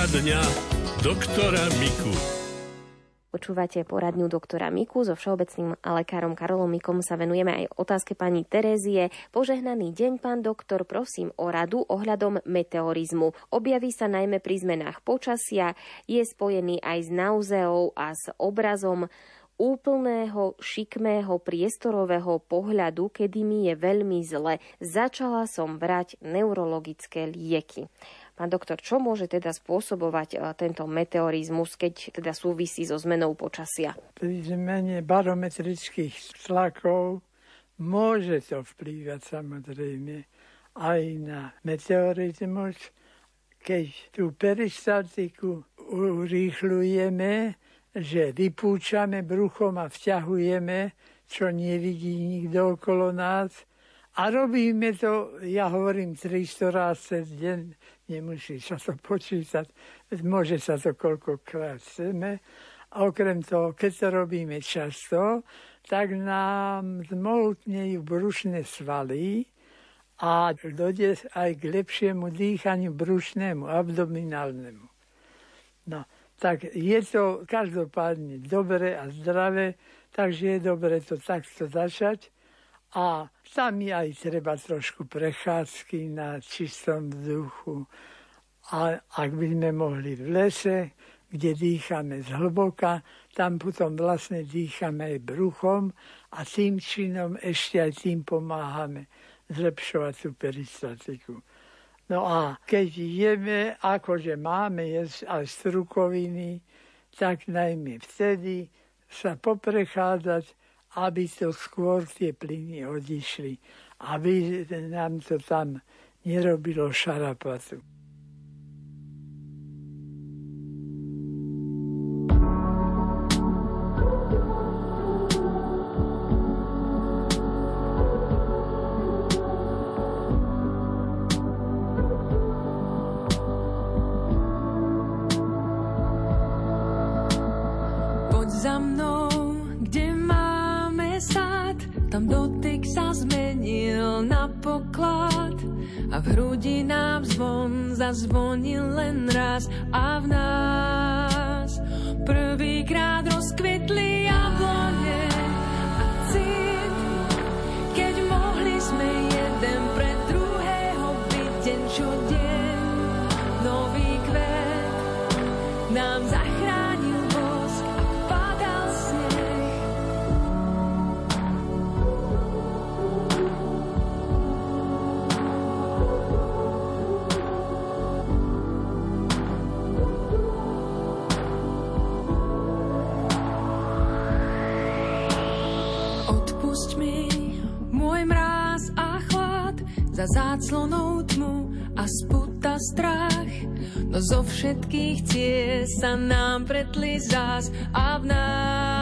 Poradňa doktora Miku. Počúvate poradňu doktora Miku. So všeobecným lekárom Karolom Mikom sa venujeme aj otázke pani Terézie. Požehnaný deň, pán doktor, prosím o radu ohľadom meteorizmu. Objaví sa najmä pri zmenách počasia, je spojený aj s nauzeou a s obrazom úplného šikmého priestorového pohľadu, kedy mi je veľmi zle. Začala som brať neurologické lieky. Pán doktor, čo môže teda spôsobovať e, tento meteorizmus, keď teda súvisí so zmenou počasia? Pri zmene barometrických tlakov môže to vplývať samozrejme aj na meteorizmus, keď tú peristaltiku urýchľujeme, že vypúčame bruchom a vťahujeme, čo nevidí nikto okolo nás. A robíme to, ja hovorím 300 raz cez deň, nemusí sa to počítať, môže sa to koľkokrát chceme. A okrem toho, keď to robíme často, tak nám zmohutnejú brušné svaly a dojde aj k lepšiemu dýchaniu brušnému, abdominálnemu. No, tak je to každopádne dobre a zdravé, takže je dobre to takto začať. A tam je aj treba trošku prechádzky na čistom vzduchu. A ak by sme mohli v lese, kde dýchame zhlboka, tam potom vlastne dýchame aj bruchom a tým činom ešte aj tým pomáhame zlepšovať tú peristatiku. No a keď jeme, akože máme jesť aj strukoviny, tak najmä vtedy sa poprechádzať, aby to skôr tie plyny odišli, aby nám to tam nerobilo šarapatu. Zazvonil len raz a v nás prvýkrát rozkvetli za záclonou tmu a sputa strach. No zo všetkých ciest sa nám pretli zás a v nás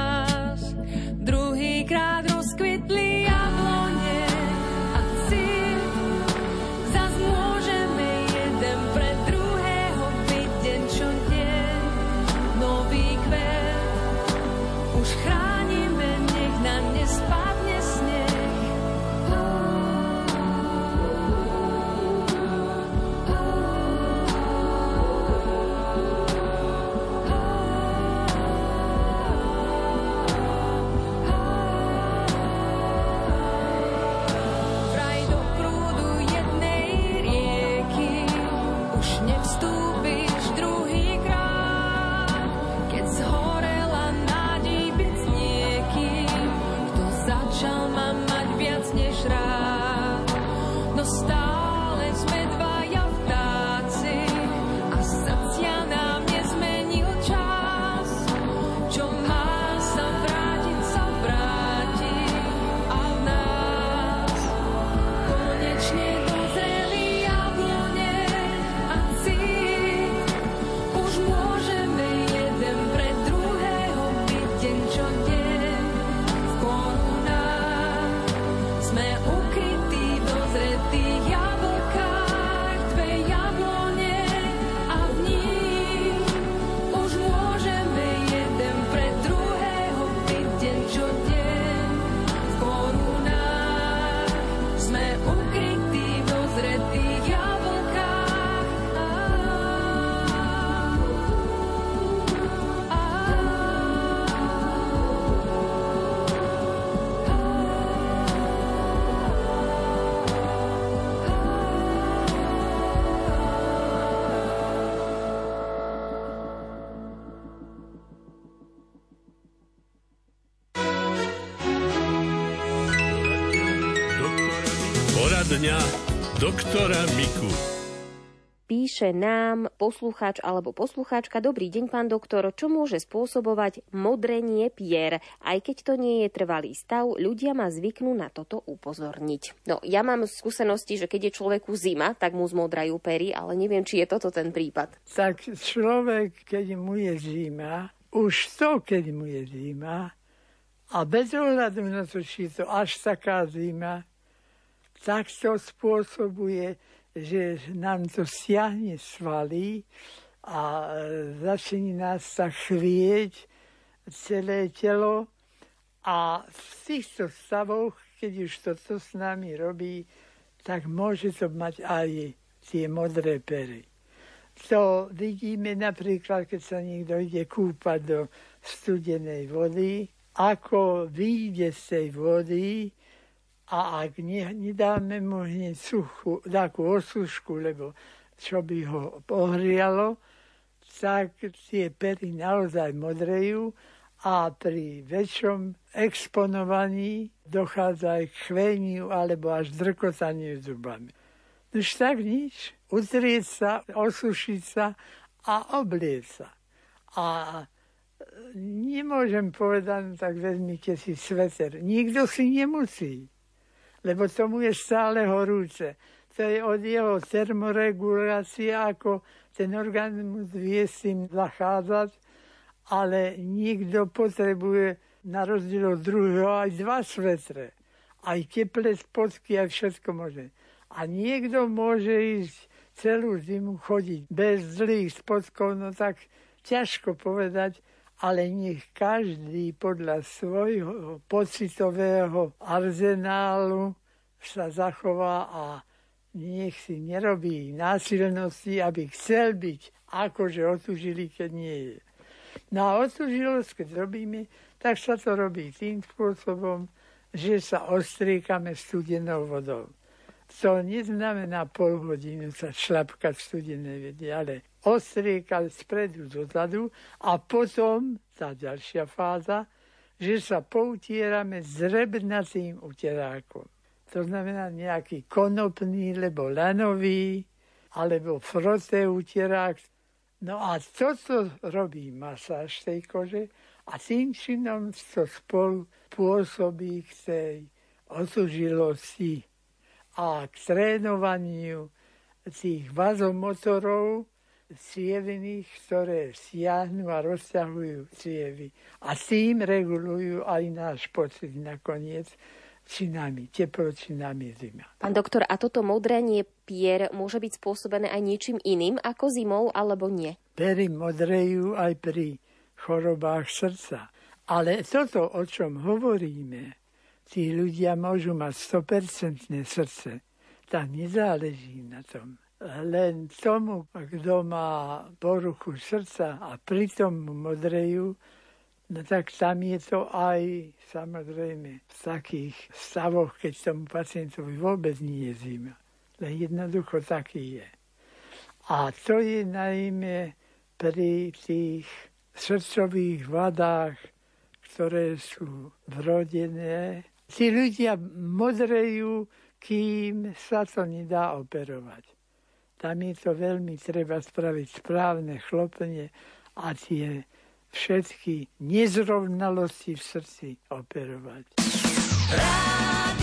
dňa doktora Miku. Píše nám poslucháč alebo poslucháčka. Dobrý deň, pán doktor. Čo môže spôsobovať modrenie pier? Aj keď to nie je trvalý stav, ľudia ma zvyknú na toto upozorniť. No, ja mám skúsenosti, že keď je človeku zima, tak mu zmodrajú pery, ale neviem, či je toto ten prípad. Tak človek, keď mu je zima, už to, keď mu je zima, a bez ohľadu na to, či je to až taká zima, tak to spôsobuje že nám to stiahne svaly a začne nás sa chvieť celé telo a v týchto stavoch, keď už toto s nami robí, tak môže to mať aj tie modré pery. To vidíme napríklad, keď sa niekto ide kúpať do studenej vody, ako vyjde z tej vody, a ak ne, nedáme mu hneď suchu, takú osušku, lebo čo by ho pohrialo, tak tie pery naozaj modrejú a pri väčšom exponovaní dochádza aj k chveniu alebo až drkotaniu zubami. Už tak nič. Utrieť sa, osušiť sa a oblieť sa. A nemôžem povedať, no tak vezmite si sveter. Nikto si nemusí lebo tomu je stále horúce. To je od jeho termoregulácie, ako ten organizmus vie s tým zachádzať, ale nikto potrebuje na rozdiel od druhého aj dva svetre. Aj teplé spodky, aj všetko možné. A niekto môže ísť celú zimu chodiť bez zlých spodkov, no tak ťažko povedať, ale nech každý podľa svojho pocitového arzenálu sa zachová a nech si nerobí násilnosti, aby chcel byť akože otužili, keď nie je. No a otužilosť, keď robíme, tak sa to robí tým spôsobom, že sa ostriekame studenou vodou. To neznamená pol hodinu sa šlapkať v studenej vede, ale ostriekať spredu dozadu a potom tá ďalšia fáza, že sa poutierame s rebnatým uterákom. To znamená nejaký konopný, lebo lanový, alebo froté utierák. No a toto robí masáž tej kože a tým činom to spolu pôsobí k tej otužilosti a k trénovaniu tých vazomotorov cievených, ktoré siahnu a rozťahujú cievy. A tým regulujú aj náš pocit nakoniec činami, tepločinami zima. Pán doktor, a toto modrenie pier môže byť spôsobené aj niečím iným ako zimou, alebo nie? Pery modrejú aj pri chorobách srdca. Ale toto, o čom hovoríme, tí ľudia môžu mať 100% srdce. Tam nezáleží na tom. Len tomu, kto má poruchu srdca a pritom modrejú, no tak tam je to aj samozrejme v takých stavoch, keď tomu pacientovi vôbec nie je zima. Len jednoducho taký je. A to je najmä pri tých srdcových vadách, ktoré sú vrodené Tí ľudia modrejú, kým sa to nedá operovať. Tam je to veľmi treba spraviť správne chlopenie a tie všetky nezrovnalosti v srdci operovať. Radio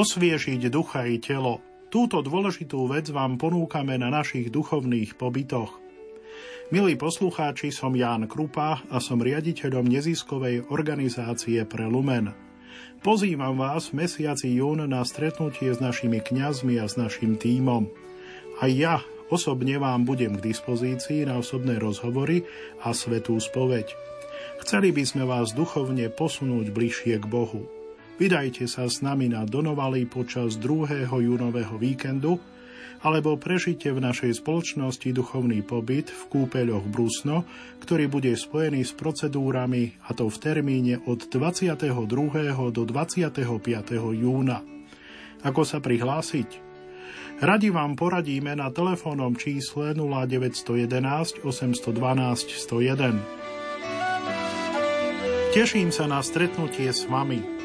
Osviežiť ducha i telo. Túto dôležitú vec vám ponúkame na našich duchovných pobytoch. Milí poslucháči, som Ján Krupa a som riaditeľom neziskovej organizácie pre Lumen. Pozývam vás v mesiaci jún na stretnutie s našimi kňazmi a s našim tímom. A ja osobne vám budem k dispozícii na osobné rozhovory a svetú spoveď. Chceli by sme vás duchovne posunúť bližšie k Bohu. Vydajte sa s nami na Donovali počas 2. júnového víkendu alebo prežite v našej spoločnosti duchovný pobyt v kúpeľoch Brusno, ktorý bude spojený s procedúrami a to v termíne od 22. do 25. júna. Ako sa prihlásiť? Radi vám poradíme na telefónnom čísle 0911 812 101. Teším sa na stretnutie s vami.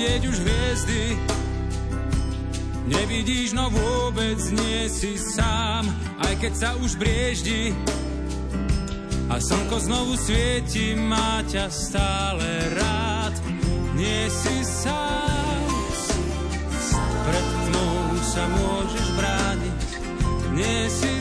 Keď nevidieť už hviezdy, Nevidíš, no vôbec nie si sám, aj keď sa už brieždi. A slnko znovu svieti, má ťa stále rád. Nie si sám, pred tmou sa môžeš brániť. Nie si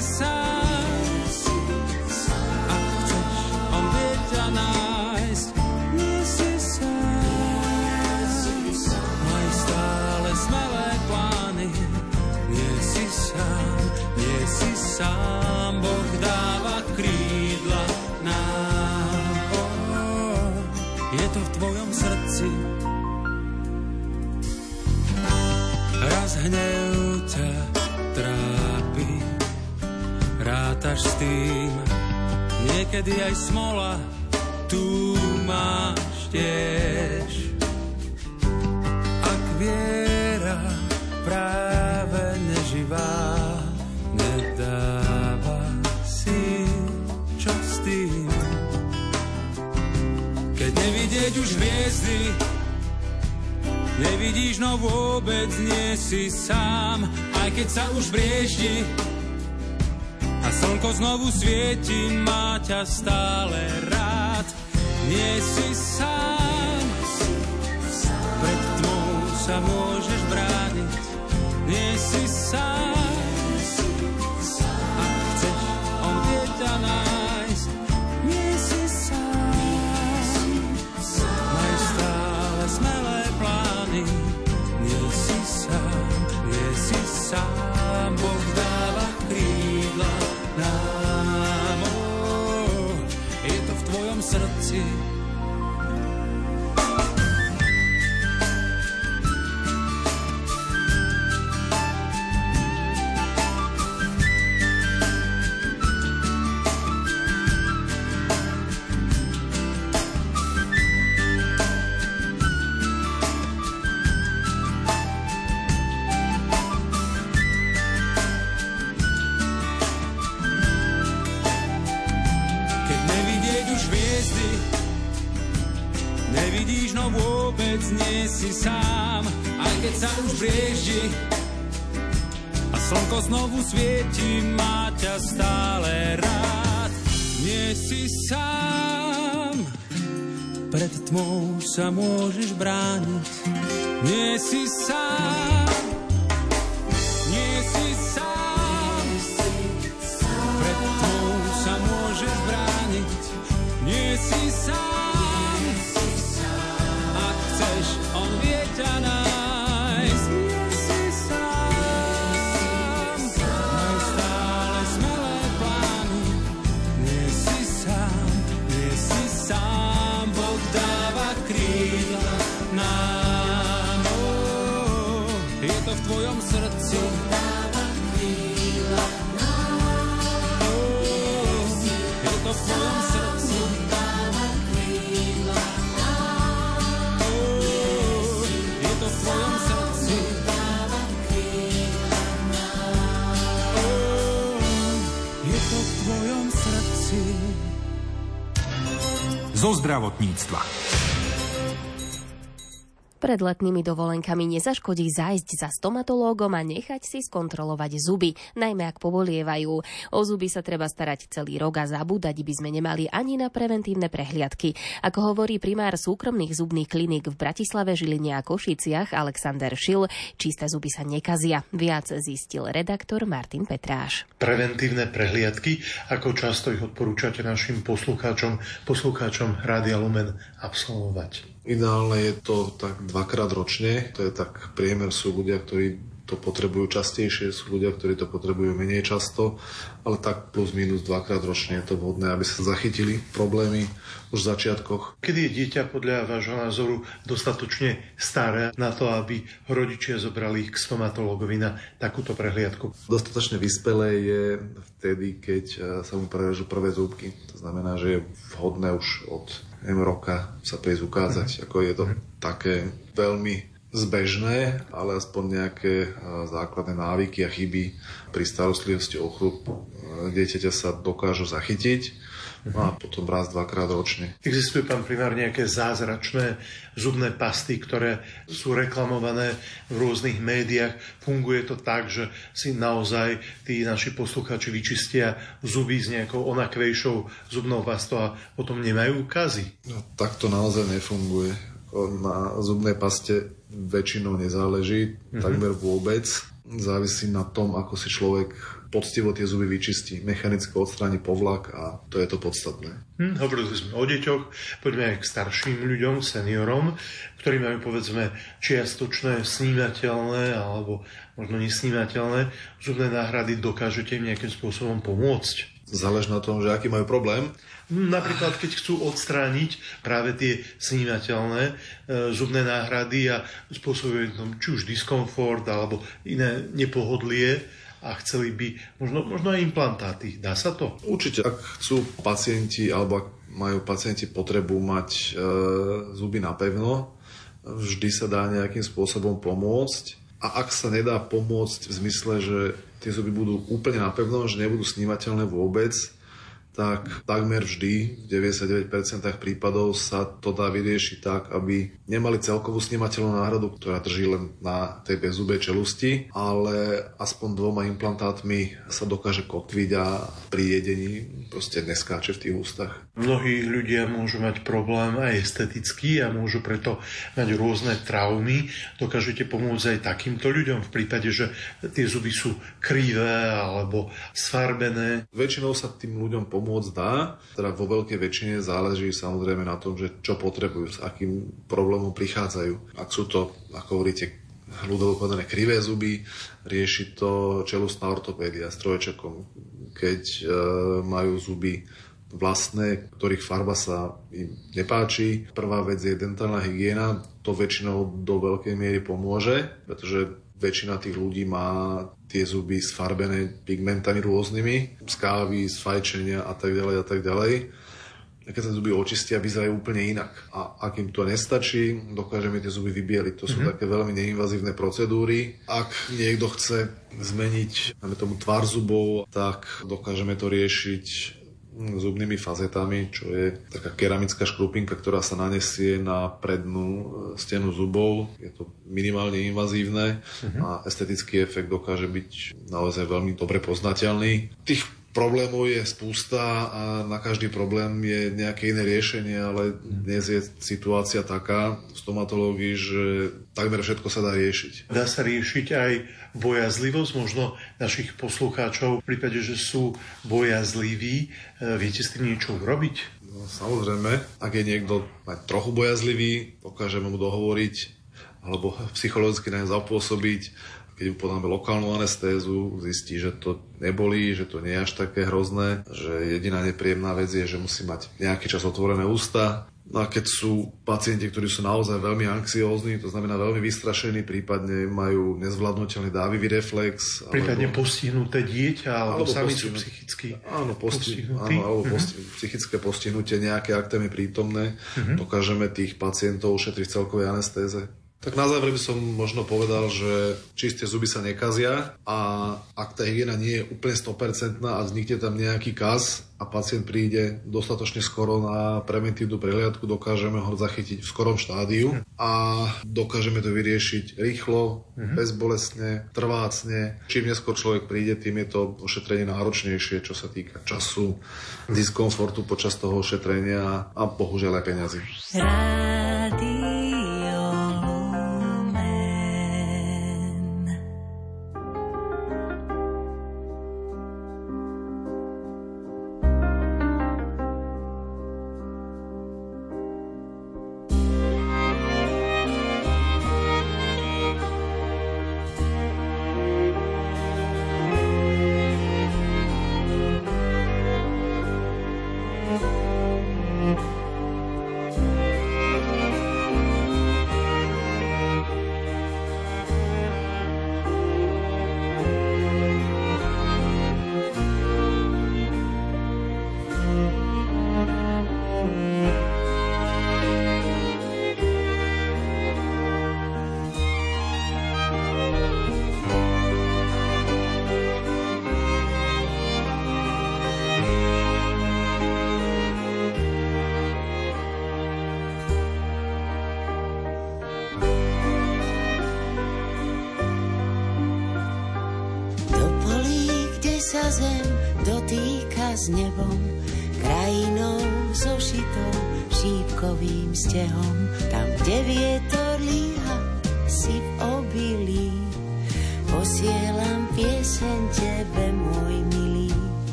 sám, Boh dáva krídla nám. Oh, je to v tvojom srdci. Raz hnev ťa trápi, rátaš s tým, niekedy aj smola tu máš tiež. viera práve neživá hviezdy, nevidíš no vôbec nie si sám, aj keď sa už brieždi a slnko znovu svieti, má ťa stále rád. Nie si sám, pred tmou sa môžeš brániť, nie si sám. Slnko znovu svieti, má ťa stále rád. Nie si sám, pred tmou sa môžeš brániť. Nie si sám, Zo zdravotníctva. Pred letnými dovolenkami nezaškodí zájsť za stomatológom a nechať si skontrolovať zuby, najmä ak povolievajú. O zuby sa treba starať celý rok a zabúdať by sme nemali ani na preventívne prehliadky. Ako hovorí primár súkromných zubných kliník v Bratislave, Žiline a Košiciach Alexander Šil, čisté zuby sa nekazia. Viac zistil redaktor Martin Petráš. Preventívne prehliadky, ako často ich odporúčate našim poslucháčom, poslucháčom Rádia Lumen absolvovať. Ideálne je to tak dvakrát ročne, to je tak priemer, sú ľudia, ktorí to potrebujú častejšie, sú ľudia, ktorí to potrebujú menej často, ale tak plus minus dvakrát ročne je to vhodné, aby sa zachytili problémy už v začiatkoch. Kedy je dieťa podľa vášho názoru dostatočne staré na to, aby rodičia zobrali k stomatológovi na takúto prehliadku? Dostatočne vyspelé je vtedy, keď eh, sa mu prerežú prvé zúbky. To znamená, že je vhodné už od M roka sa prísť ukázať, ako je to také veľmi zbežné, ale aspoň nejaké eh, základné návyky a chyby pri starostlivosti o chrup eh, dieťaťa sa dokážu zachytiť. No a potom raz, dvakrát ročne. Existujú tam primárne nejaké zázračné zubné pasty, ktoré sú reklamované v rôznych médiách. Funguje to tak, že si naozaj tí naši posluchači vyčistia zuby s nejakou onakvejšou zubnou pastou a potom nemajú ukazy. No, tak to naozaj nefunguje. Na zubnej paste väčšinou nezáleží, mm-hmm. takmer vôbec. Závisí na tom, ako si človek poctivo tie zuby vyčistí, mechanicky odstráni povlak a to je to podstatné. Hm, hovorili sme o deťoch, poďme aj k starším ľuďom, seniorom, ktorí majú povedzme čiastočné snímateľné alebo možno nesnímateľné zubné náhrady, dokážete im nejakým spôsobom pomôcť? Záleží na tom, že aký majú problém. Napríklad, keď chcú odstrániť práve tie snímateľné e, zubné náhrady a spôsobujú tam či už diskomfort alebo iné nepohodlie a chceli by možno, možno aj implantáty. Dá sa to? Určite, ak chcú pacienti alebo ak majú pacienti potrebu mať e, zuby napevno, vždy sa dá nejakým spôsobom pomôcť. A ak sa nedá pomôcť v zmysle, že tie zuby budú úplne napevno, že nebudú snímateľné vôbec, tak takmer vždy, v 99% prípadov sa to dá vyriešiť tak, aby nemali celkovú snímateľnú náhradu, ktorá drží len na tej bezzubej čelusti, ale aspoň dvoma implantátmi sa dokáže kotviť a pri jedení proste neskáče v tých ústach. Mnohí ľudia môžu mať problém aj estetický a môžu preto mať rôzne traumy. Dokážete pomôcť aj takýmto ľuďom v prípade, že tie zuby sú krivé alebo sfarbené. Väčšinou sa tým ľuďom pomôcť dá, teda vo veľkej väčšine záleží samozrejme na tom, že čo potrebujú, s akým problémom prichádzajú. Ak sú to, ako hovoríte, ľudovo povedané krivé zuby, rieši to čelustná ortopédia s trojčekom. Keď e, majú zuby vlastné, ktorých farba sa im nepáči. Prvá vec je dentálna hygiena, to väčšinou do veľkej miery pomôže, pretože väčšina tých ľudí má tie zuby sfarbené pigmentami rôznymi, z kávy, z fajčenia a tak ďalej a tak ďalej. A keď sa zuby očistia, vyzerajú úplne inak. A ak im to nestačí, dokážeme tie zuby vybieliť. To sú mm-hmm. také veľmi neinvazívne procedúry. Ak niekto chce zmeniť máme tomu tvar zubov, tak dokážeme to riešiť zubnými fazetami, čo je taká keramická škrupinka, ktorá sa nanesie na prednú e, stenu zubov. Je to minimálne invazívne uh-huh. a estetický efekt dokáže byť naozaj veľmi dobre poznateľný. Tých Problémov je spústa a na každý problém je nejaké iné riešenie, ale dnes je situácia taká v stomatológii, že takmer všetko sa dá riešiť. Dá sa riešiť aj bojazlivosť možno našich poslucháčov v prípade, že sú bojazliví. E, viete s tým niečo urobiť? No, samozrejme, ak je niekto aj trochu bojazlivý, dokážeme mu dohovoriť alebo psychologicky na zapôsobiť keď mu podáme lokálnu anestézu, zistí, že to nebolí, že to nie je až také hrozné, že jediná nepríjemná vec je, že musí mať nejaký čas otvorené ústa. No a keď sú pacienti, ktorí sú naozaj veľmi anxiózni, to znamená veľmi vystrašení, prípadne majú nezvládnutelný dávivý reflex. Prípadne alebo, postihnuté dieťa, alebo, alebo sami sú psychicky áno, posti, áno, alebo uh-huh. posti, psychické postihnutie, nejaké aktami prítomné. Uh-huh. Dokážeme tých pacientov ušetriť v celkovej anestéze. Tak na záver by som možno povedal, že čisté zuby sa nekazia a ak tá hygiena nie je úplne 100% a vznikne tam nejaký kaz a pacient príde dostatočne skoro na preventívnu prehliadku, dokážeme ho zachytiť v skorom štádiu a dokážeme to vyriešiť rýchlo, mm-hmm. bezbolestne, trvácne. Čím neskôr človek príde, tým je to ošetrenie náročnejšie, čo sa týka času, diskomfortu počas toho ošetrenia a bohužiaľ aj peňazí. Rádio.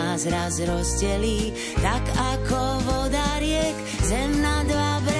Nás raz rozdelí, tak ako voda riek, zem na dva brehy.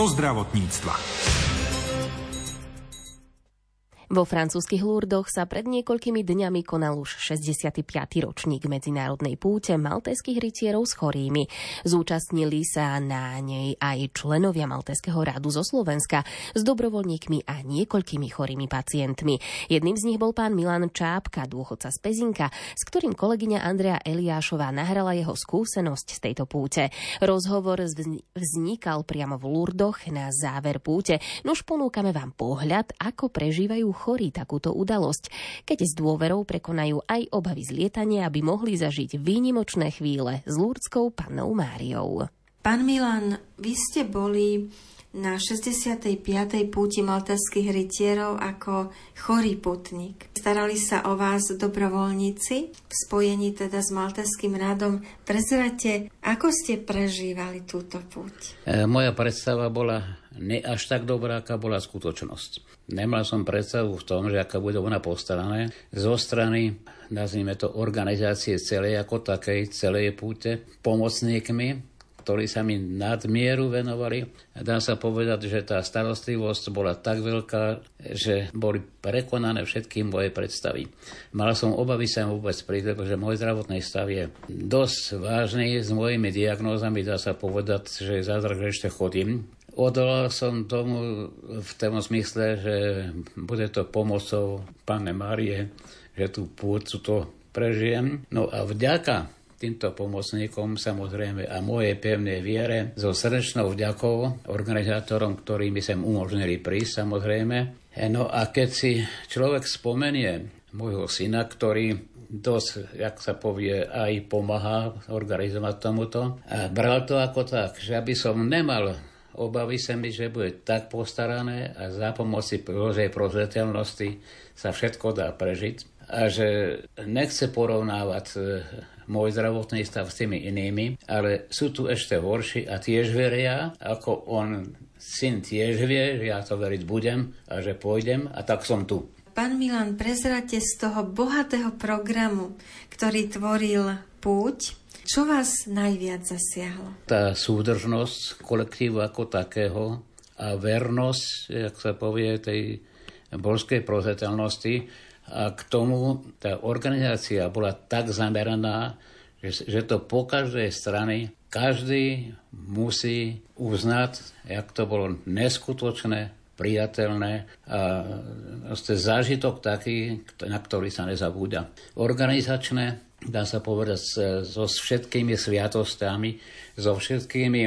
Zo zdravotníctva. Vo francúzskych Lurdoch sa pred niekoľkými dňami konal už 65. ročník medzinárodnej púte maltéskych rytierov s chorými. Zúčastnili sa na nej aj členovia Maltéského rádu zo Slovenska s dobrovoľníkmi a niekoľkými chorými pacientmi. Jedným z nich bol pán Milan Čápka, dôchodca z Pezinka, s ktorým kolegyňa Andrea Eliášová nahrala jeho skúsenosť z tejto púte. Rozhovor vzni- vznikal priamo v Lurdoch na záver púte. Nuž ponúkame vám pohľad, ako prežívajú chorí takúto udalosť, keď s dôverou prekonajú aj obavy z lietania, aby mohli zažiť výnimočné chvíle s Lurdskou pannou Máriou. Pán Milan, vy ste boli na 65. púti malteských rytierov ako chorý putník. Starali sa o vás dobrovoľníci v spojení teda s malteským rádom. Prezrate, ako ste prežívali túto púť? E, Moja predstava bola ne až tak dobrá, aká bola skutočnosť. Nemal som predstavu v tom, že aká bude ona postarané zo strany, nazvime to, organizácie celej ako takej, celej púte, pomocníkmi, ktorí sa mi nadmieru venovali. Dá sa povedať, že tá starostlivosť bola tak veľká, že boli prekonané všetky moje predstavy. Mal som obavy sa vôbec prísť, pretože môj zdravotný stav je dosť vážny s mojimi diagnózami. Dá sa povedať, že zázrak, že ešte chodím. Odolal som tomu v tom zmysle, že bude to pomocou Pane Márie, že tú púcu to prežijem. No a vďaka týmto pomocníkom samozrejme a mojej pevnej viere so srdečnou vďakou organizátorom, ktorí mi sem umožnili prísť samozrejme. No a keď si človek spomenie môjho syna, ktorý dosť, jak sa povie, aj pomáha organizovať tomuto. A bral to ako tak, že aby som nemal obavy sa mi, že bude tak postarané a za pomoci Božej prozreteľnosti sa všetko dá prežiť a že nechce porovnávať e, môj zdravotný stav s tými inými, ale sú tu ešte horší a tiež veria, ako on syn tiež vie, že ja to veriť budem a že pôjdem a tak som tu. Pán Milan, prezrate z toho bohatého programu, ktorý tvoril púť, čo vás najviac zasiahlo? Tá súdržnosť kolektívu ako takého a vernosť, jak sa povie, tej bolskej prozetelnosti. A k tomu tá organizácia bola tak zameraná, že, že to po každej strane každý musí uznať, jak to bolo neskutočné, priateľné a proste zážitok taký, na ktorý sa nezabúda. Organizačné, dá sa povedať, so všetkými sviatostami, so všetkými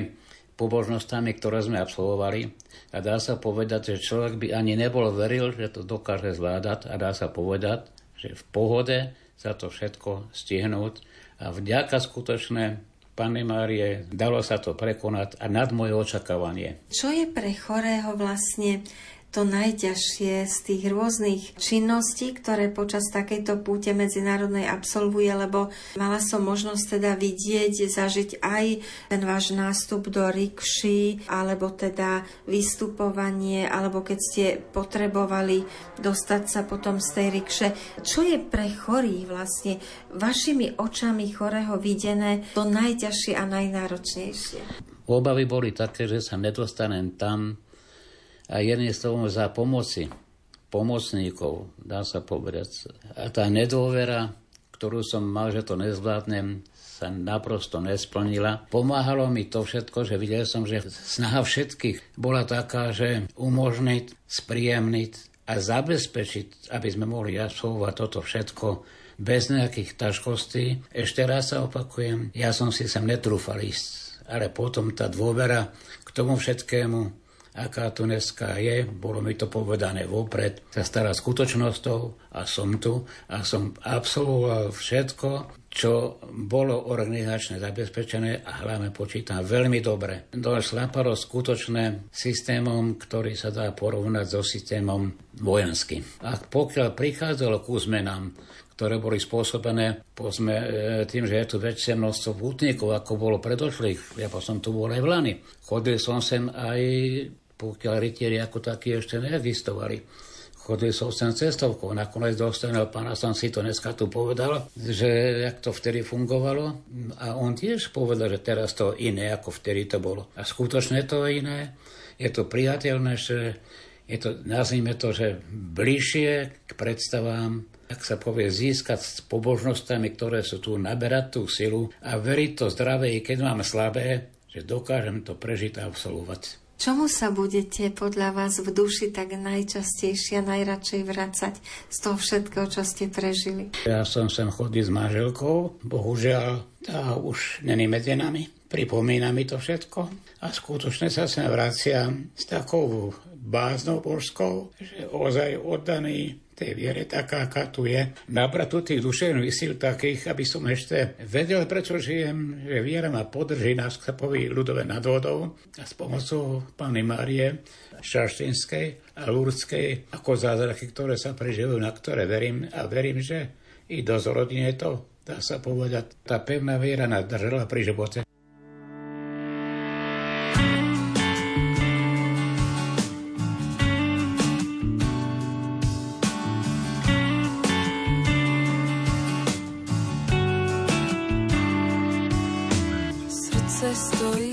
pobožnostami, ktoré sme absolvovali. A dá sa povedať, že človek by ani nebol veril, že to dokáže zvládať a dá sa povedať, že v pohode sa to všetko stihnúť a vďaka skutočne Pane Márie, dalo sa to prekonať a nad moje očakávanie. Čo je pre chorého vlastne to najťažšie z tých rôznych činností, ktoré počas takejto púte medzinárodnej absolvuje, lebo mala som možnosť teda vidieť, zažiť aj ten váš nástup do rikší, alebo teda vystupovanie, alebo keď ste potrebovali dostať sa potom z tej rikše. Čo je pre chorých vlastne vašimi očami chorého videné to najťažšie a najnáročnejšie? Obavy boli také, že sa nedostanem tam, a jedným slovom za pomoci pomocníkov, dá sa povedať. A tá nedôvera, ktorú som mal, že to nezvládnem, sa naprosto nesplnila. Pomáhalo mi to všetko, že videl som, že snaha všetkých bola taká, že umožniť, spríjemniť a zabezpečiť, aby sme mohli absolvovať toto všetko bez nejakých ťažkostí. Ešte raz sa opakujem, ja som si sem netrúfal ísť, ale potom tá dôvera k tomu všetkému aká tu dneska je, bolo mi to povedané vopred, sa stará skutočnosťou a som tu a som absolvoval všetko, čo bolo organizačne zabezpečené a hlavne počítam veľmi dobre. Do šlapalo skutočné systémom, ktorý sa dá porovnať so systémom vojenským. A pokiaľ prichádzalo ku zmenám, ktoré boli spôsobené povedzme, e, tým, že je tu väčšie množstvo pútnikov, ako bolo predošlých. Ja som tu bol aj v Lani. Chodil som sem aj pokiaľ rytieri ako takí ešte neexistovali. Chodili som sem cestovkou, nakoniec dostanel pána, som si to dneska tu povedal, že jak to vtedy fungovalo. A on tiež povedal, že teraz to iné, ako vtedy to bolo. A skutočne to je iné. Je to priateľné, že je to, nazvime to, že bližšie k predstavám, ak sa povie, získať s pobožnostami, ktoré sú tu, naberať tú silu a veriť to zdravé, i keď mám slabé, že dokážem to prežiť a absolvovať. Čomu sa budete podľa vás v duši tak najčastejšie a najradšej vracať z toho všetkého, čo ste prežili? Ja som sem chodil s manželkou, bohužiaľ tá už není medzi nami. Pripomína mi to všetko a skutočne sa sem vraciam s takou báznou božskou, že ozaj oddaný tej viere taká, aká tu je. Nabrať tu tých duševných síl takých, aby som ešte vedel, prečo žijem, že viera ma podrží nás povie ľudové nad vodou a s pomocou Pány Márie Šaštinskej a Lurdskej ako zázraky, ktoré sa preživujú, na ktoré verím a verím, že i dosť rodine to, dá sa povedať, tá pevná viera nás držala pri živote. soy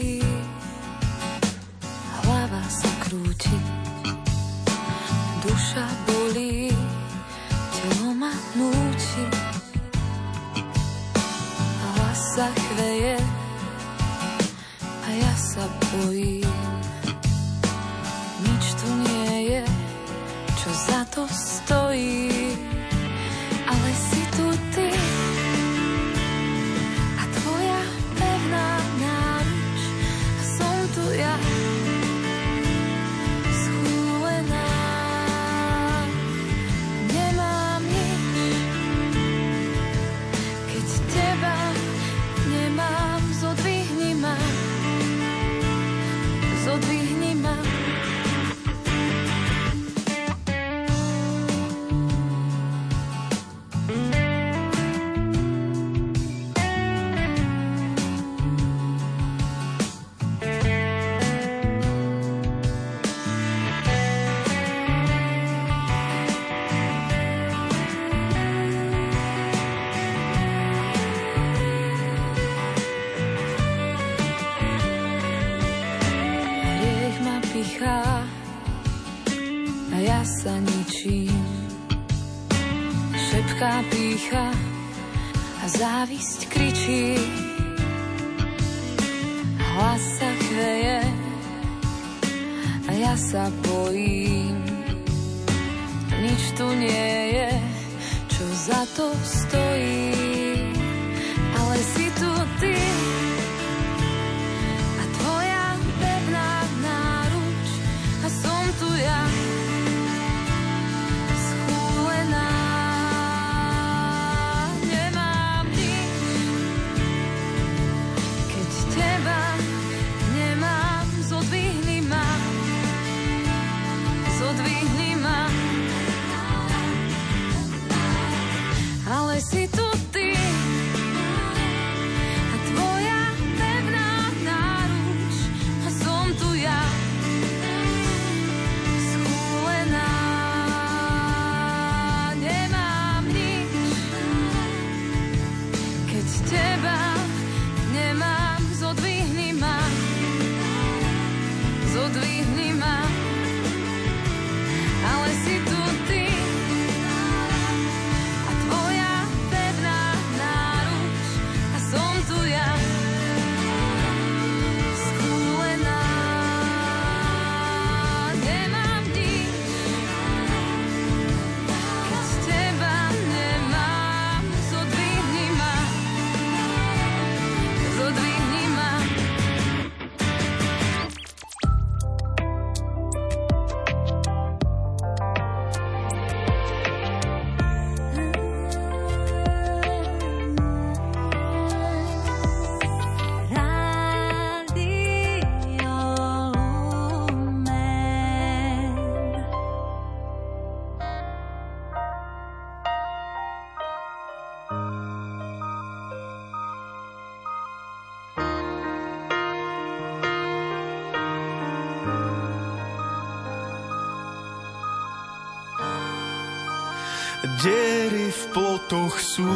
v plotoch sú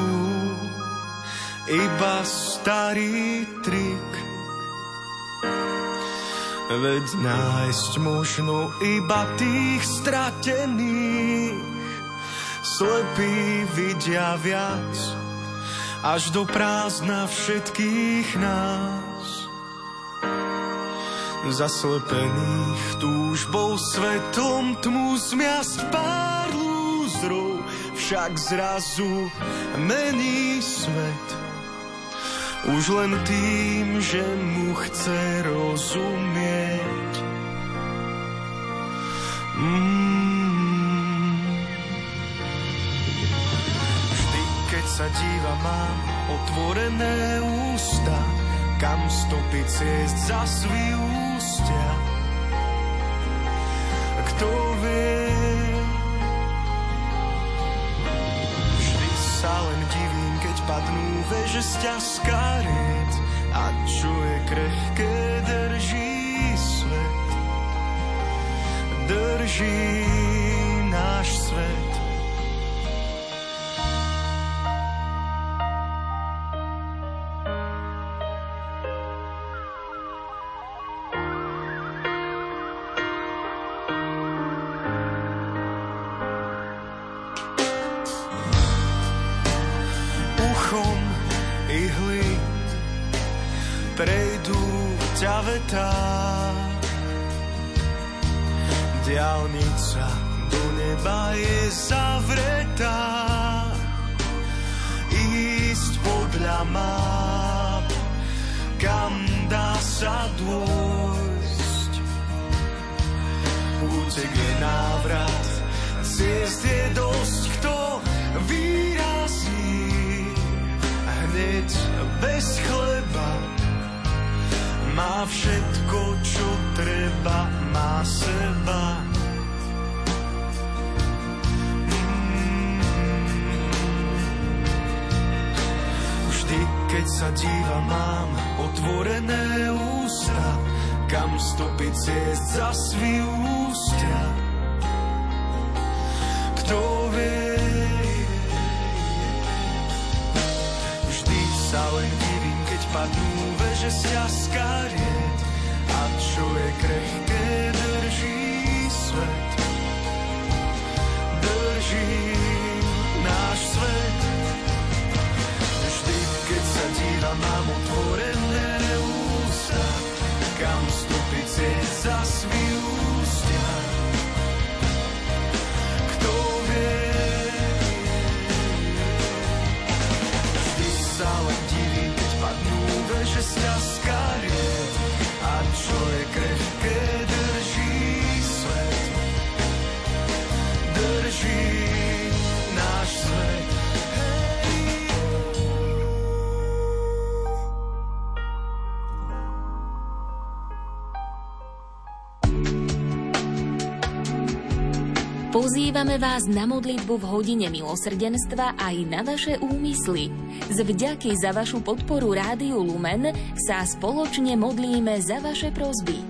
iba starý trik. Veď nájsť možno iba tých stratených. Slepí vidia viac, až do prázdna všetkých nás. Zaslepených túžbou svetom tmu zmiasť pár lúzrov, však zrazu mení svet. Už len tým, že mu chce rozumieť. Mm. Vždy, keď sa díva, mám otvorené ústa, kam stopy ciest zas vyústia. Kto divím, keď padnú veže z ťažká ried a čo je krehké, drží svet. Drží náš svet. Padnú veže z ried a čo je krehké, drží svet. Drží a čo je krehké, Pozývame vás na modlitbu v hodine milosrdenstva aj na vaše úmysly. Z vďaky za vašu podporu Rádiu Lumen sa spoločne modlíme za vaše prozby.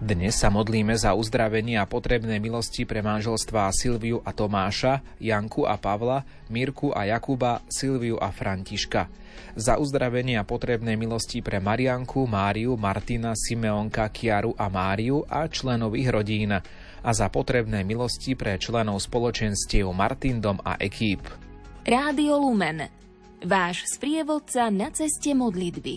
Dnes sa modlíme za uzdravenie a potrebné milosti pre manželstvá Silviu a Tomáša, Janku a Pavla, Mirku a Jakuba, Silviu a Františka. Za uzdravenie a potrebné milosti pre Marianku, Máriu, Martina, Simeonka, Kiaru a Máriu a členov ich rodín. A za potrebné milosti pre členov spoločenstiev Martindom a ekýp. Rádio Lumen. Váš sprievodca na ceste modlitby.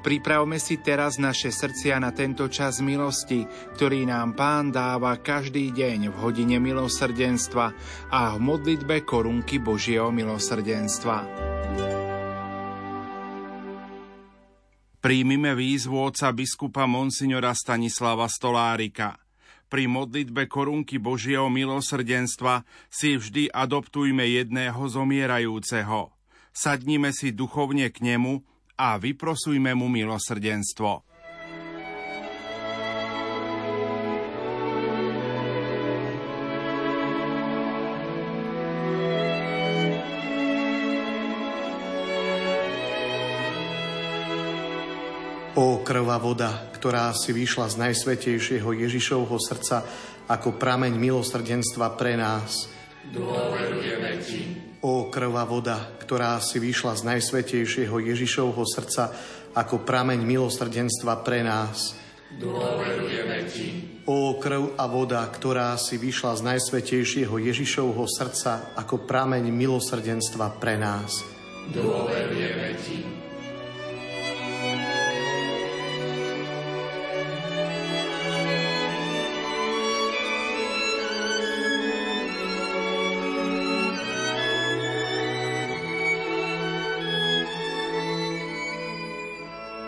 Pripravme si teraz naše srdcia na tento čas milosti, ktorý nám Pán dáva každý deň v hodine milosrdenstva a v modlitbe korunky Božieho milosrdenstva. Príjmime výzvu oca biskupa Monsignora Stanislava Stolárika. Pri modlitbe korunky Božieho milosrdenstva si vždy adoptujme jedného zomierajúceho. Sadnime si duchovne k nemu a vyprosujme mu milosrdenstvo. O krvá voda, ktorá si vyšla z najsvetejšieho Ježišovho srdca ako prameň milosrdenstva pre nás. Dôverujeme Ti. O krvá voda, ktorá si vyšla z najsvetejšieho Ježišovho srdca ako prameň milosrdenstva pre nás. Dôverujeme Ti. O krv a voda, ktorá si vyšla z najsvetejšieho Ježišovho srdca ako prameň milosrdenstva pre nás. Dôverujeme Ti.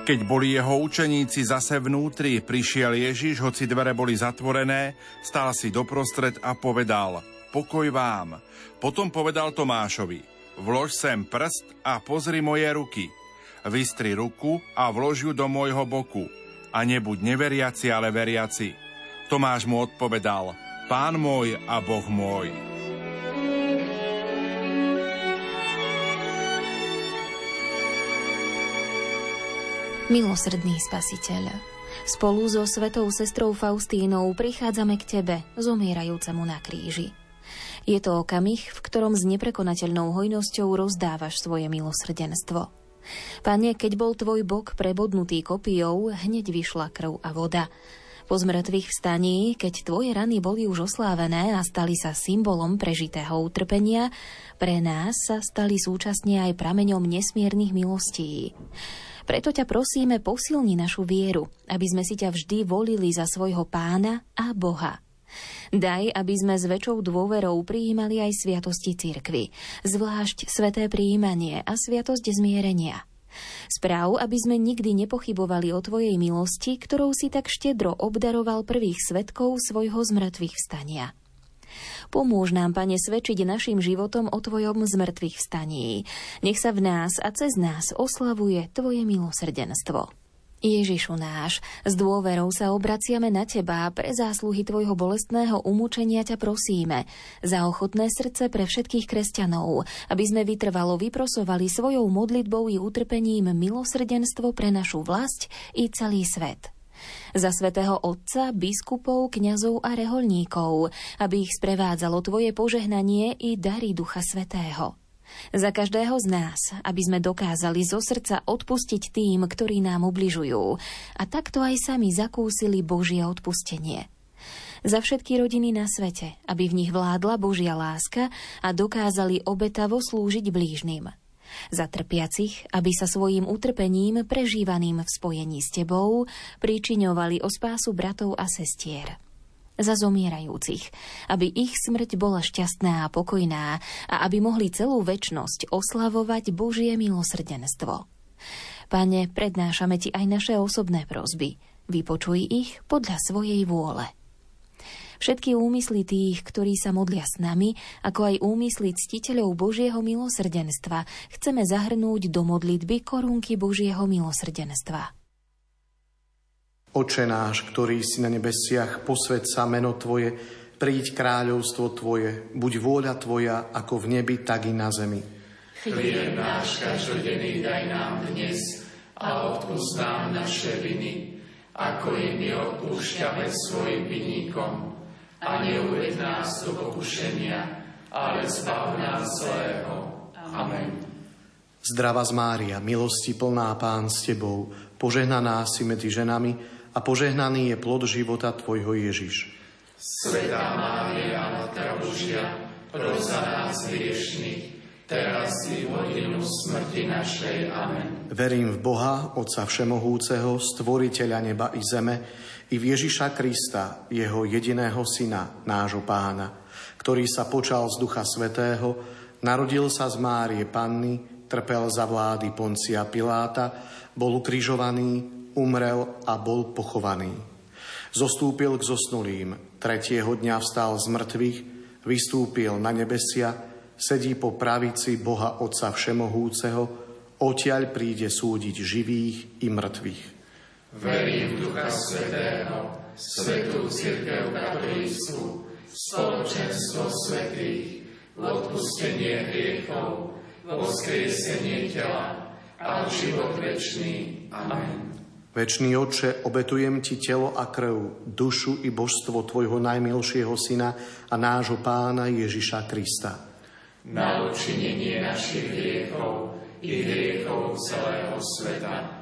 Keď boli jeho učeníci zase vnútri, prišiel Ježiš, hoci dvere boli zatvorené, stál si doprostred a povedal, pokoj vám. Potom povedal Tomášovi, vlož sem prst a pozri moje ruky. Vystri ruku a vlož ju do môjho boku. A nebuď neveriaci, ale veriaci. Tomáš mu odpovedal, pán môj a boh môj. Milosrdný spasiteľ, spolu so svetou sestrou Faustínou prichádzame k Tebe, zomierajúcemu na kríži. Je to okamih, v ktorom s neprekonateľnou hojnosťou rozdávaš svoje milosrdenstvo. Pane, keď bol Tvoj bok prebodnutý kopijou, hneď vyšla krv a voda. Po zmrtvých vstaní, keď Tvoje rany boli už oslávené a stali sa symbolom prežitého utrpenia, pre nás sa stali súčasne aj prameňom nesmiernych milostí. Preto ťa prosíme, posilni našu vieru, aby sme si ťa vždy volili za svojho pána a Boha. Daj, aby sme s väčšou dôverou prijímali aj sviatosti cirkvy, zvlášť sveté prijímanie a sviatosť zmierenia. Správ, aby sme nikdy nepochybovali o Tvojej milosti, ktorou si tak štedro obdaroval prvých svetkov svojho zmrtvých vstania. Pomôž nám, Pane, svedčiť našim životom o Tvojom zmrtvých vstaní. Nech sa v nás a cez nás oslavuje Tvoje milosrdenstvo. Ježišu náš, s dôverou sa obraciame na Teba a pre zásluhy Tvojho bolestného umúčenia ťa prosíme. Za ochotné srdce pre všetkých kresťanov, aby sme vytrvalo vyprosovali svojou modlitbou i utrpením milosrdenstvo pre našu vlast i celý svet za svätého Otca, biskupov, kňazov a reholníkov, aby ich sprevádzalo Tvoje požehnanie i dary Ducha Svetého. Za každého z nás, aby sme dokázali zo srdca odpustiť tým, ktorí nám ubližujú a takto aj sami zakúsili Božie odpustenie. Za všetky rodiny na svete, aby v nich vládla Božia láska a dokázali obetavo slúžiť blížnym – za trpiacich, aby sa svojim utrpením prežívaným v spojení s tebou pričiňovali o spásu bratov a sestier za zomierajúcich, aby ich smrť bola šťastná a pokojná a aby mohli celú väčnosť oslavovať Božie milosrdenstvo. Pane, prednášame Ti aj naše osobné prosby. Vypočuj ich podľa svojej vôle. Všetky úmysly tých, ktorí sa modlia s nami, ako aj úmysly ctiteľov Božieho milosrdenstva, chceme zahrnúť do modlitby korunky Božieho milosrdenstva. Oče náš, ktorý si na nebesiach, posved sa meno Tvoje, príď kráľovstvo Tvoje, buď vôľa Tvoja, ako v nebi, tak i na zemi. Chlieb náš každodenný daj nám dnes a odpúsť nám naše viny, ako i my odpúšťame svojim vinníkom a neuved nás do pokušenia, ale zbav nás zlého. Amen. Zdravá z Mária, milosti plná Pán s Tebou, požehnaná si medzi ženami a požehnaný je plod života Tvojho Ježiš. Svetá Mária, Matka Božia, pros za nás hriešných, teraz i hodinu smrti našej. Amen. Verím v Boha, Otca Všemohúceho, Stvoriteľa neba i zeme, i v Ježiša Krista, Jeho jediného Syna, nášho Pána, ktorý sa počal z Ducha Svetého, narodil sa z Márie Panny, trpel za vlády Poncia Piláta, bol ukrižovaný, umrel a bol pochovaný. Zostúpil k zosnulým, tretieho dňa vstal z mŕtvych, vystúpil na nebesia, sedí po pravici Boha Otca Všemohúceho, odtiaľ príde súdiť živých i mŕtvych. Verím v Ducha Svetého, Svetú Církev katolícku, spoločenstvo svetých, odpustenie hriechov, voskriesenie tela a život večný. Amen. Večný Otče, obetujem Ti telo a krv, dušu i božstvo Tvojho najmilšieho Syna a nášho Pána Ježiša Krista. Na učinenie našich hriechov i hriechov celého sveta,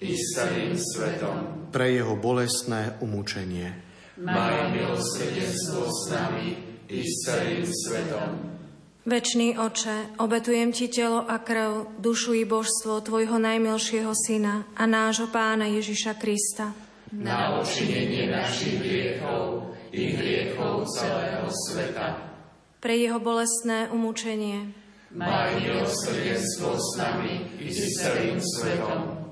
i s celým svetom. Pre jeho bolestné umúčenie. Maj milosrdenstvo s nami i s celým svetom. Večný oče, obetujem ti telo a krv, dušu i božstvo tvojho najmilšieho syna a nášho pána Ježiša Krista. Na očinenie našich hriechov i hriechov celého sveta. Pre jeho bolestné umúčenie. Maj milosrdenstvo s nami i s celým svetom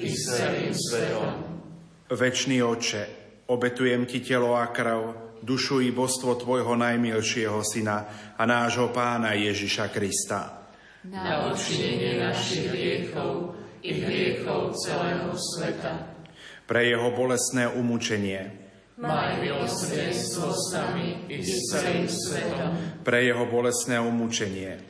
i s celým svetom. Večný oče, obetujem ti telo a krv, dušu i božstvo tvojho najmilšieho syna a nášho pána Ježiša Krista. Na odčinenie našich hriechov i hriechov celého sveta. Pre jeho bolestné umúčenie. Maj milosrdenstvo s nami i s celým svetom. Pre jeho bolestné umúčenie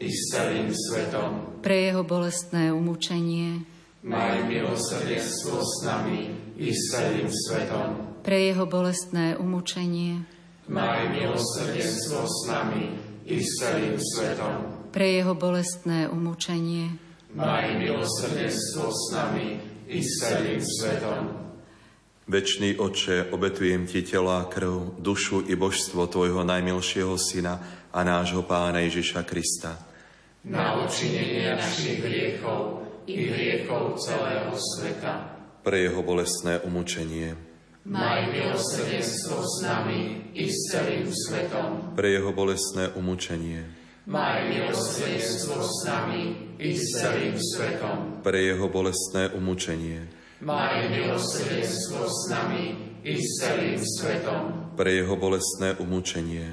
i s celým svetom. Pre jeho bolestné umúčenie. Maj milosrdenstvo s nami i s celým svetom. Pre jeho bolestné umúčenie. Maj milosrdenstvo s nami i s celým svetom. Pre jeho bolestné umúčenie. Maj milosrdenstvo s nami i s celým svetom. Večný Oče, obetujem Ti tela krv, dušu i božstvo Tvojho najmilšieho Syna a nášho Pána Ježiša Krista. Na odčinenie našich hriechov i hriechov celého sveta. Pre Jeho bolestné umúčenie. Maj milosrdenstvo s nami i s celým svetom. Pre Jeho bolestné umúčenie. Maj milosrdenstvo s nami i s celým svetom. Pre Jeho bolestné umúčenie Maj milosrdenstvo s nami i s celým svetom. Pre jeho bolestné umúčenie.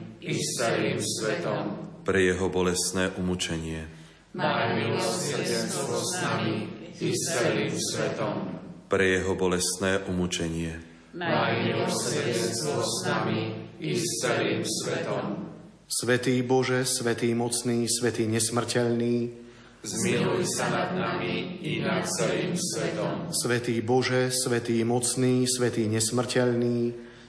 i celým svetom. Pre jeho bolestné umúčenie. Maj milosrdenstvo s nami i celým svetom. Pre jeho bolestné umúčenie. Maj milosrdenstvo s nami i celým svetom. Svetý Bože, Svetý mocný, Svetý nesmrteľný, Zmiluj sa nad nami i nad celým svetom. Svetý Bože, Svetý mocný, Svetý nesmrteľný,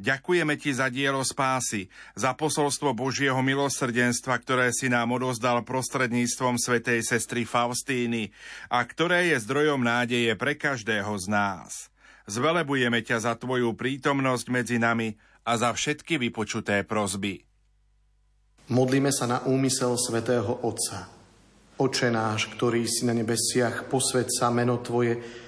ďakujeme Ti za dielo spásy, za posolstvo Božieho milosrdenstva, ktoré si nám odozdal prostredníctvom svätej sestry Faustíny a ktoré je zdrojom nádeje pre každého z nás. Zvelebujeme ťa za Tvoju prítomnosť medzi nami a za všetky vypočuté prozby. Modlíme sa na úmysel svätého Otca. Oče náš, ktorý si na nebesiach, posved meno Tvoje,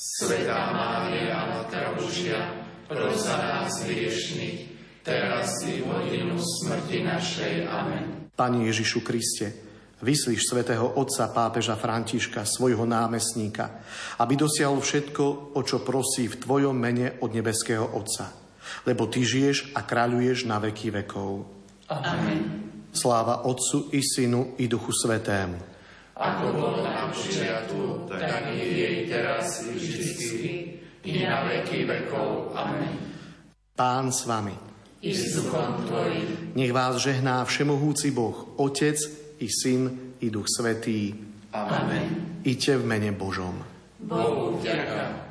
Svetá Mária, Matka Božia, pros za nás hriešných, teraz i v hodinu smrti našej. Amen. Pani Ježišu Kriste, vyslíš svätého Otca pápeža Františka, svojho námestníka, aby dosiahol všetko, o čo prosí v Tvojom mene od nebeského Otca. Lebo Ty žiješ a kráľuješ na veky vekov. Amen. Sláva Otcu i Synu i Duchu Svetému ako bolo na počiatku, tak i jej teraz i vždycky, i na veky vekov. Amen. Pán s vami. I s duchom tvojim. Nech vás žehná všemohúci Boh, Otec i Syn i Duch Svetý. Amen. Iďte v mene Božom. Bohu vďaka.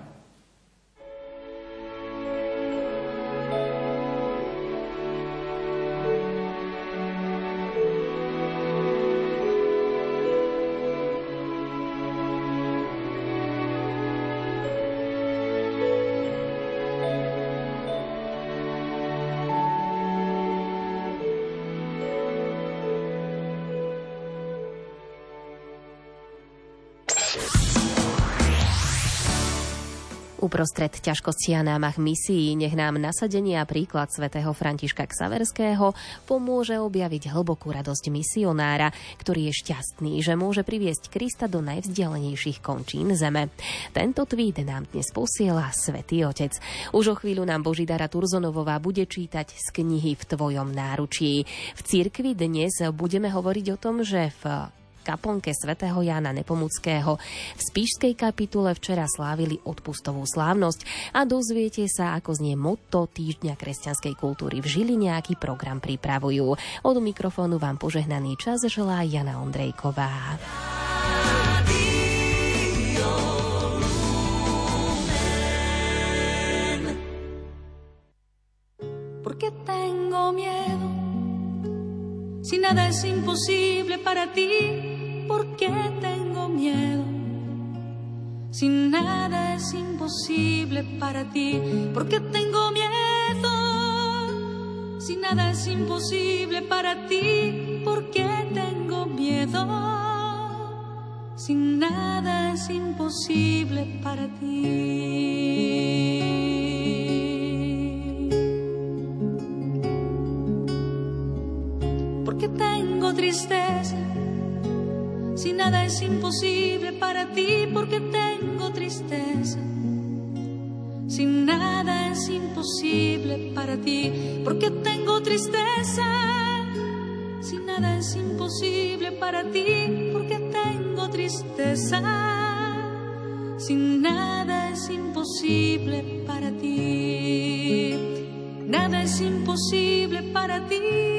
Uprostred ťažkosti a námach misií nech nám nasadenie a príklad svätého Františka Ksaverského pomôže objaviť hlbokú radosť misionára, ktorý je šťastný, že môže priviesť Krista do najvzdialenejších končín zeme. Tento tweet nám dnes posiela Svetý Otec. Už o chvíľu nám Božidara Turzonovová bude čítať z knihy V tvojom náručí. V cirkvi dnes budeme hovoriť o tom, že v kaplnke svätého Jána Nepomuckého. V Spíšskej kapitule včera slávili odpustovú slávnosť a dozviete sa, ako znie motto týždňa kresťanskej kultúry v Žiline, aký program pripravujú. Od mikrofónu vám požehnaný čas želá Jana Ondrejková. Porque tengo miedo. Si nada es imposible para ti, ¿por qué tengo miedo? Si nada es imposible para ti, ¿por qué tengo miedo? Si nada es imposible para ti, ¿por qué tengo miedo? Si nada es imposible para ti. Tristeza si nada es imposible para ti porque tengo tristeza. Si nada es imposible para ti porque tengo tristeza. Si nada es imposible para ti porque tengo tristeza. Si nada es imposible para ti. Nada es imposible para ti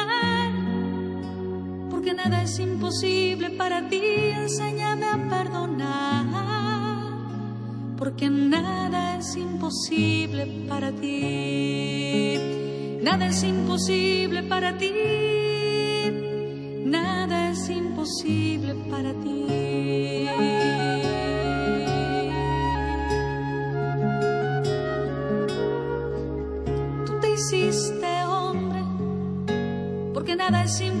nada es imposible para ti. Enséñame a perdonar, porque nada es imposible para ti. Nada es imposible para ti. Nada es imposible para ti. Tú te hiciste porque nada es imposible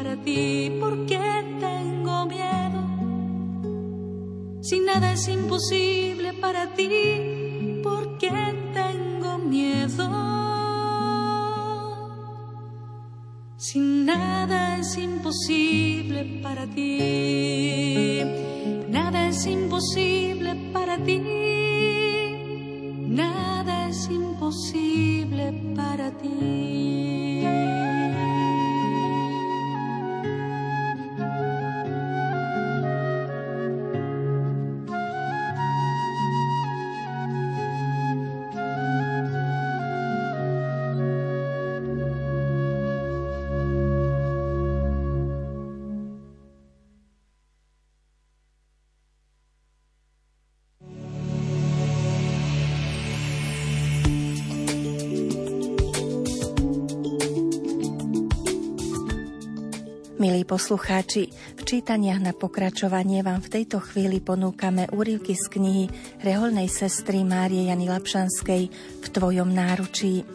para ti, porque tengo miedo. Si nada es imposible para ti, porque tengo miedo. Si nada es imposible para ti, nada es imposible para ti, nada es imposible para ti. Poslucháči, v čítaniach na pokračovanie vám v tejto chvíli ponúkame úryvky z knihy reholnej sestry Márie Jany Lapšanskej V tvojom náručí.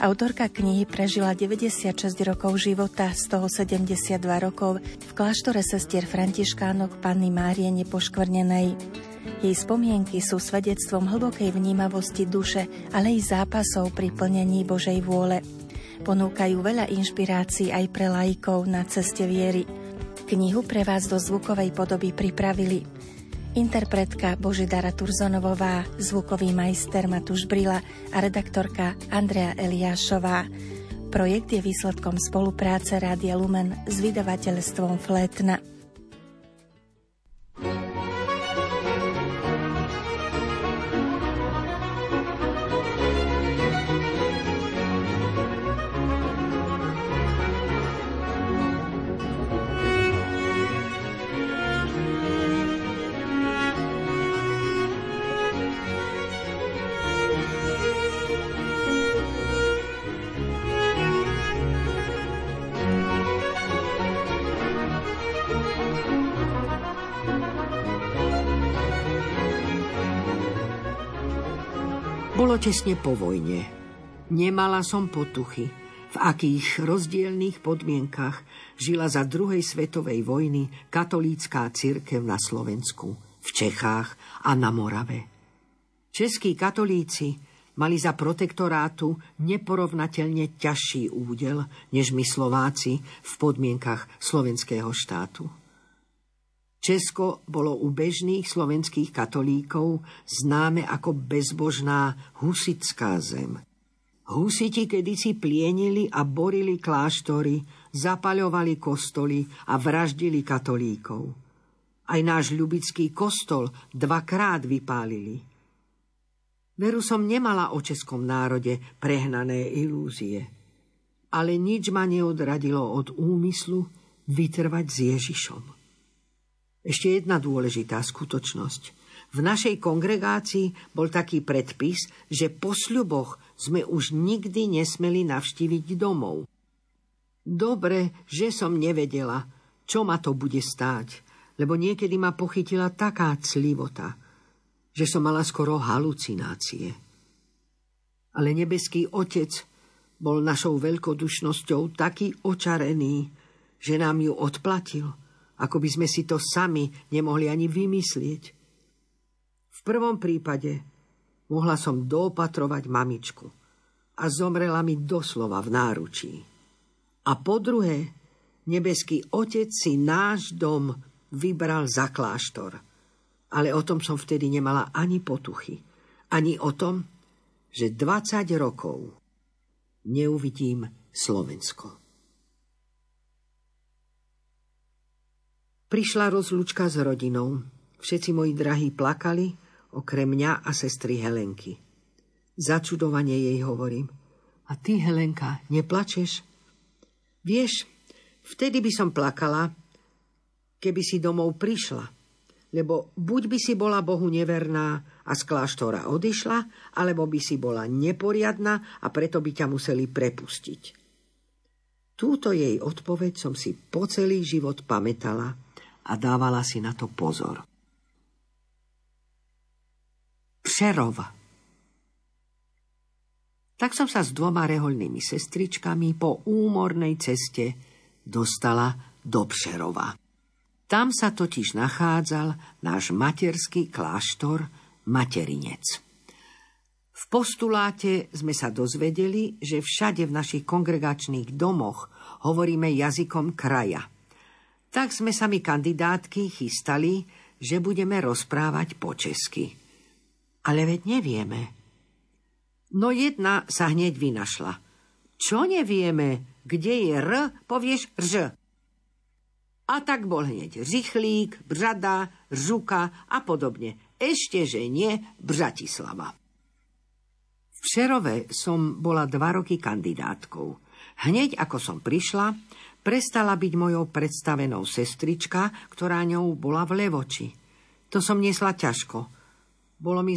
Autorka knihy prežila 96 rokov života, z toho 72 rokov v kláštore sestier Františkánok Panny Márie Nepoškvrnenej. Jej spomienky sú svedectvom hlbokej vnímavosti duše, ale i zápasov pri plnení Božej vôle – ponúkajú veľa inšpirácií aj pre laikov na ceste viery. Knihu pre vás do zvukovej podoby pripravili interpretka Božidara Turzonovová, zvukový majster Matúš Brila a redaktorka Andrea Eliášová. Projekt je výsledkom spolupráce Rádia Lumen s vydavateľstvom Flétna. Tesne po vojne. Nemala som potuchy, v akých rozdielných podmienkach žila za druhej svetovej vojny katolícká církev na Slovensku, v Čechách a na Morave. Českí katolíci mali za protektorátu neporovnateľne ťažší údel než my Slováci v podmienkach slovenského štátu. Česko bolo u bežných slovenských katolíkov známe ako bezbožná husická zem. Husiti kedysi plienili a borili kláštory, zapaľovali kostoly a vraždili katolíkov. Aj náš ľubický kostol dvakrát vypálili. Veru som nemala o českom národe prehnané ilúzie. Ale nič ma neodradilo od úmyslu vytrvať s Ježišom. Ešte jedna dôležitá skutočnosť. V našej kongregácii bol taký predpis, že po sľuboch sme už nikdy nesmeli navštíviť domov. Dobre, že som nevedela, čo ma to bude stáť, lebo niekedy ma pochytila taká clivota, že som mala skoro halucinácie. Ale nebeský otec bol našou veľkodušnosťou taký očarený, že nám ju odplatil – ako by sme si to sami nemohli ani vymyslieť. V prvom prípade mohla som doopatrovať mamičku a zomrela mi doslova v náručí. A po druhé, nebeský otec si náš dom vybral za kláštor. Ale o tom som vtedy nemala ani potuchy. Ani o tom, že 20 rokov neuvidím Slovensko. Prišla rozlučka s rodinou. Všetci moji drahí plakali, okrem mňa a sestry Helenky. Začudovanie jej hovorím. A ty, Helenka, neplačeš? Vieš, vtedy by som plakala, keby si domov prišla. Lebo buď by si bola Bohu neverná a z kláštora odišla, alebo by si bola neporiadna a preto by ťa museli prepustiť. Túto jej odpoveď som si po celý život pamätala – a dávala si na to pozor. Přerov. Tak som sa s dvoma rehoľnými sestričkami po úmornej ceste dostala do Přerova. Tam sa totiž nachádzal náš materský kláštor Materinec. V postuláte sme sa dozvedeli, že všade v našich kongregačných domoch hovoríme jazykom kraja – tak sme sa mi kandidátky chystali, že budeme rozprávať po česky. Ale veď nevieme. No jedna sa hneď vynašla. Čo nevieme, kde je R, povieš Ž. A tak bol hneď Řichlík, Břada, Žuka a podobne. Ešte, že nie Bratislava. V Šerove som bola dva roky kandidátkou. Hneď ako som prišla, prestala byť mojou predstavenou sestrička, ktorá ňou bola v Levoči. To som nesla ťažko. Bolo mi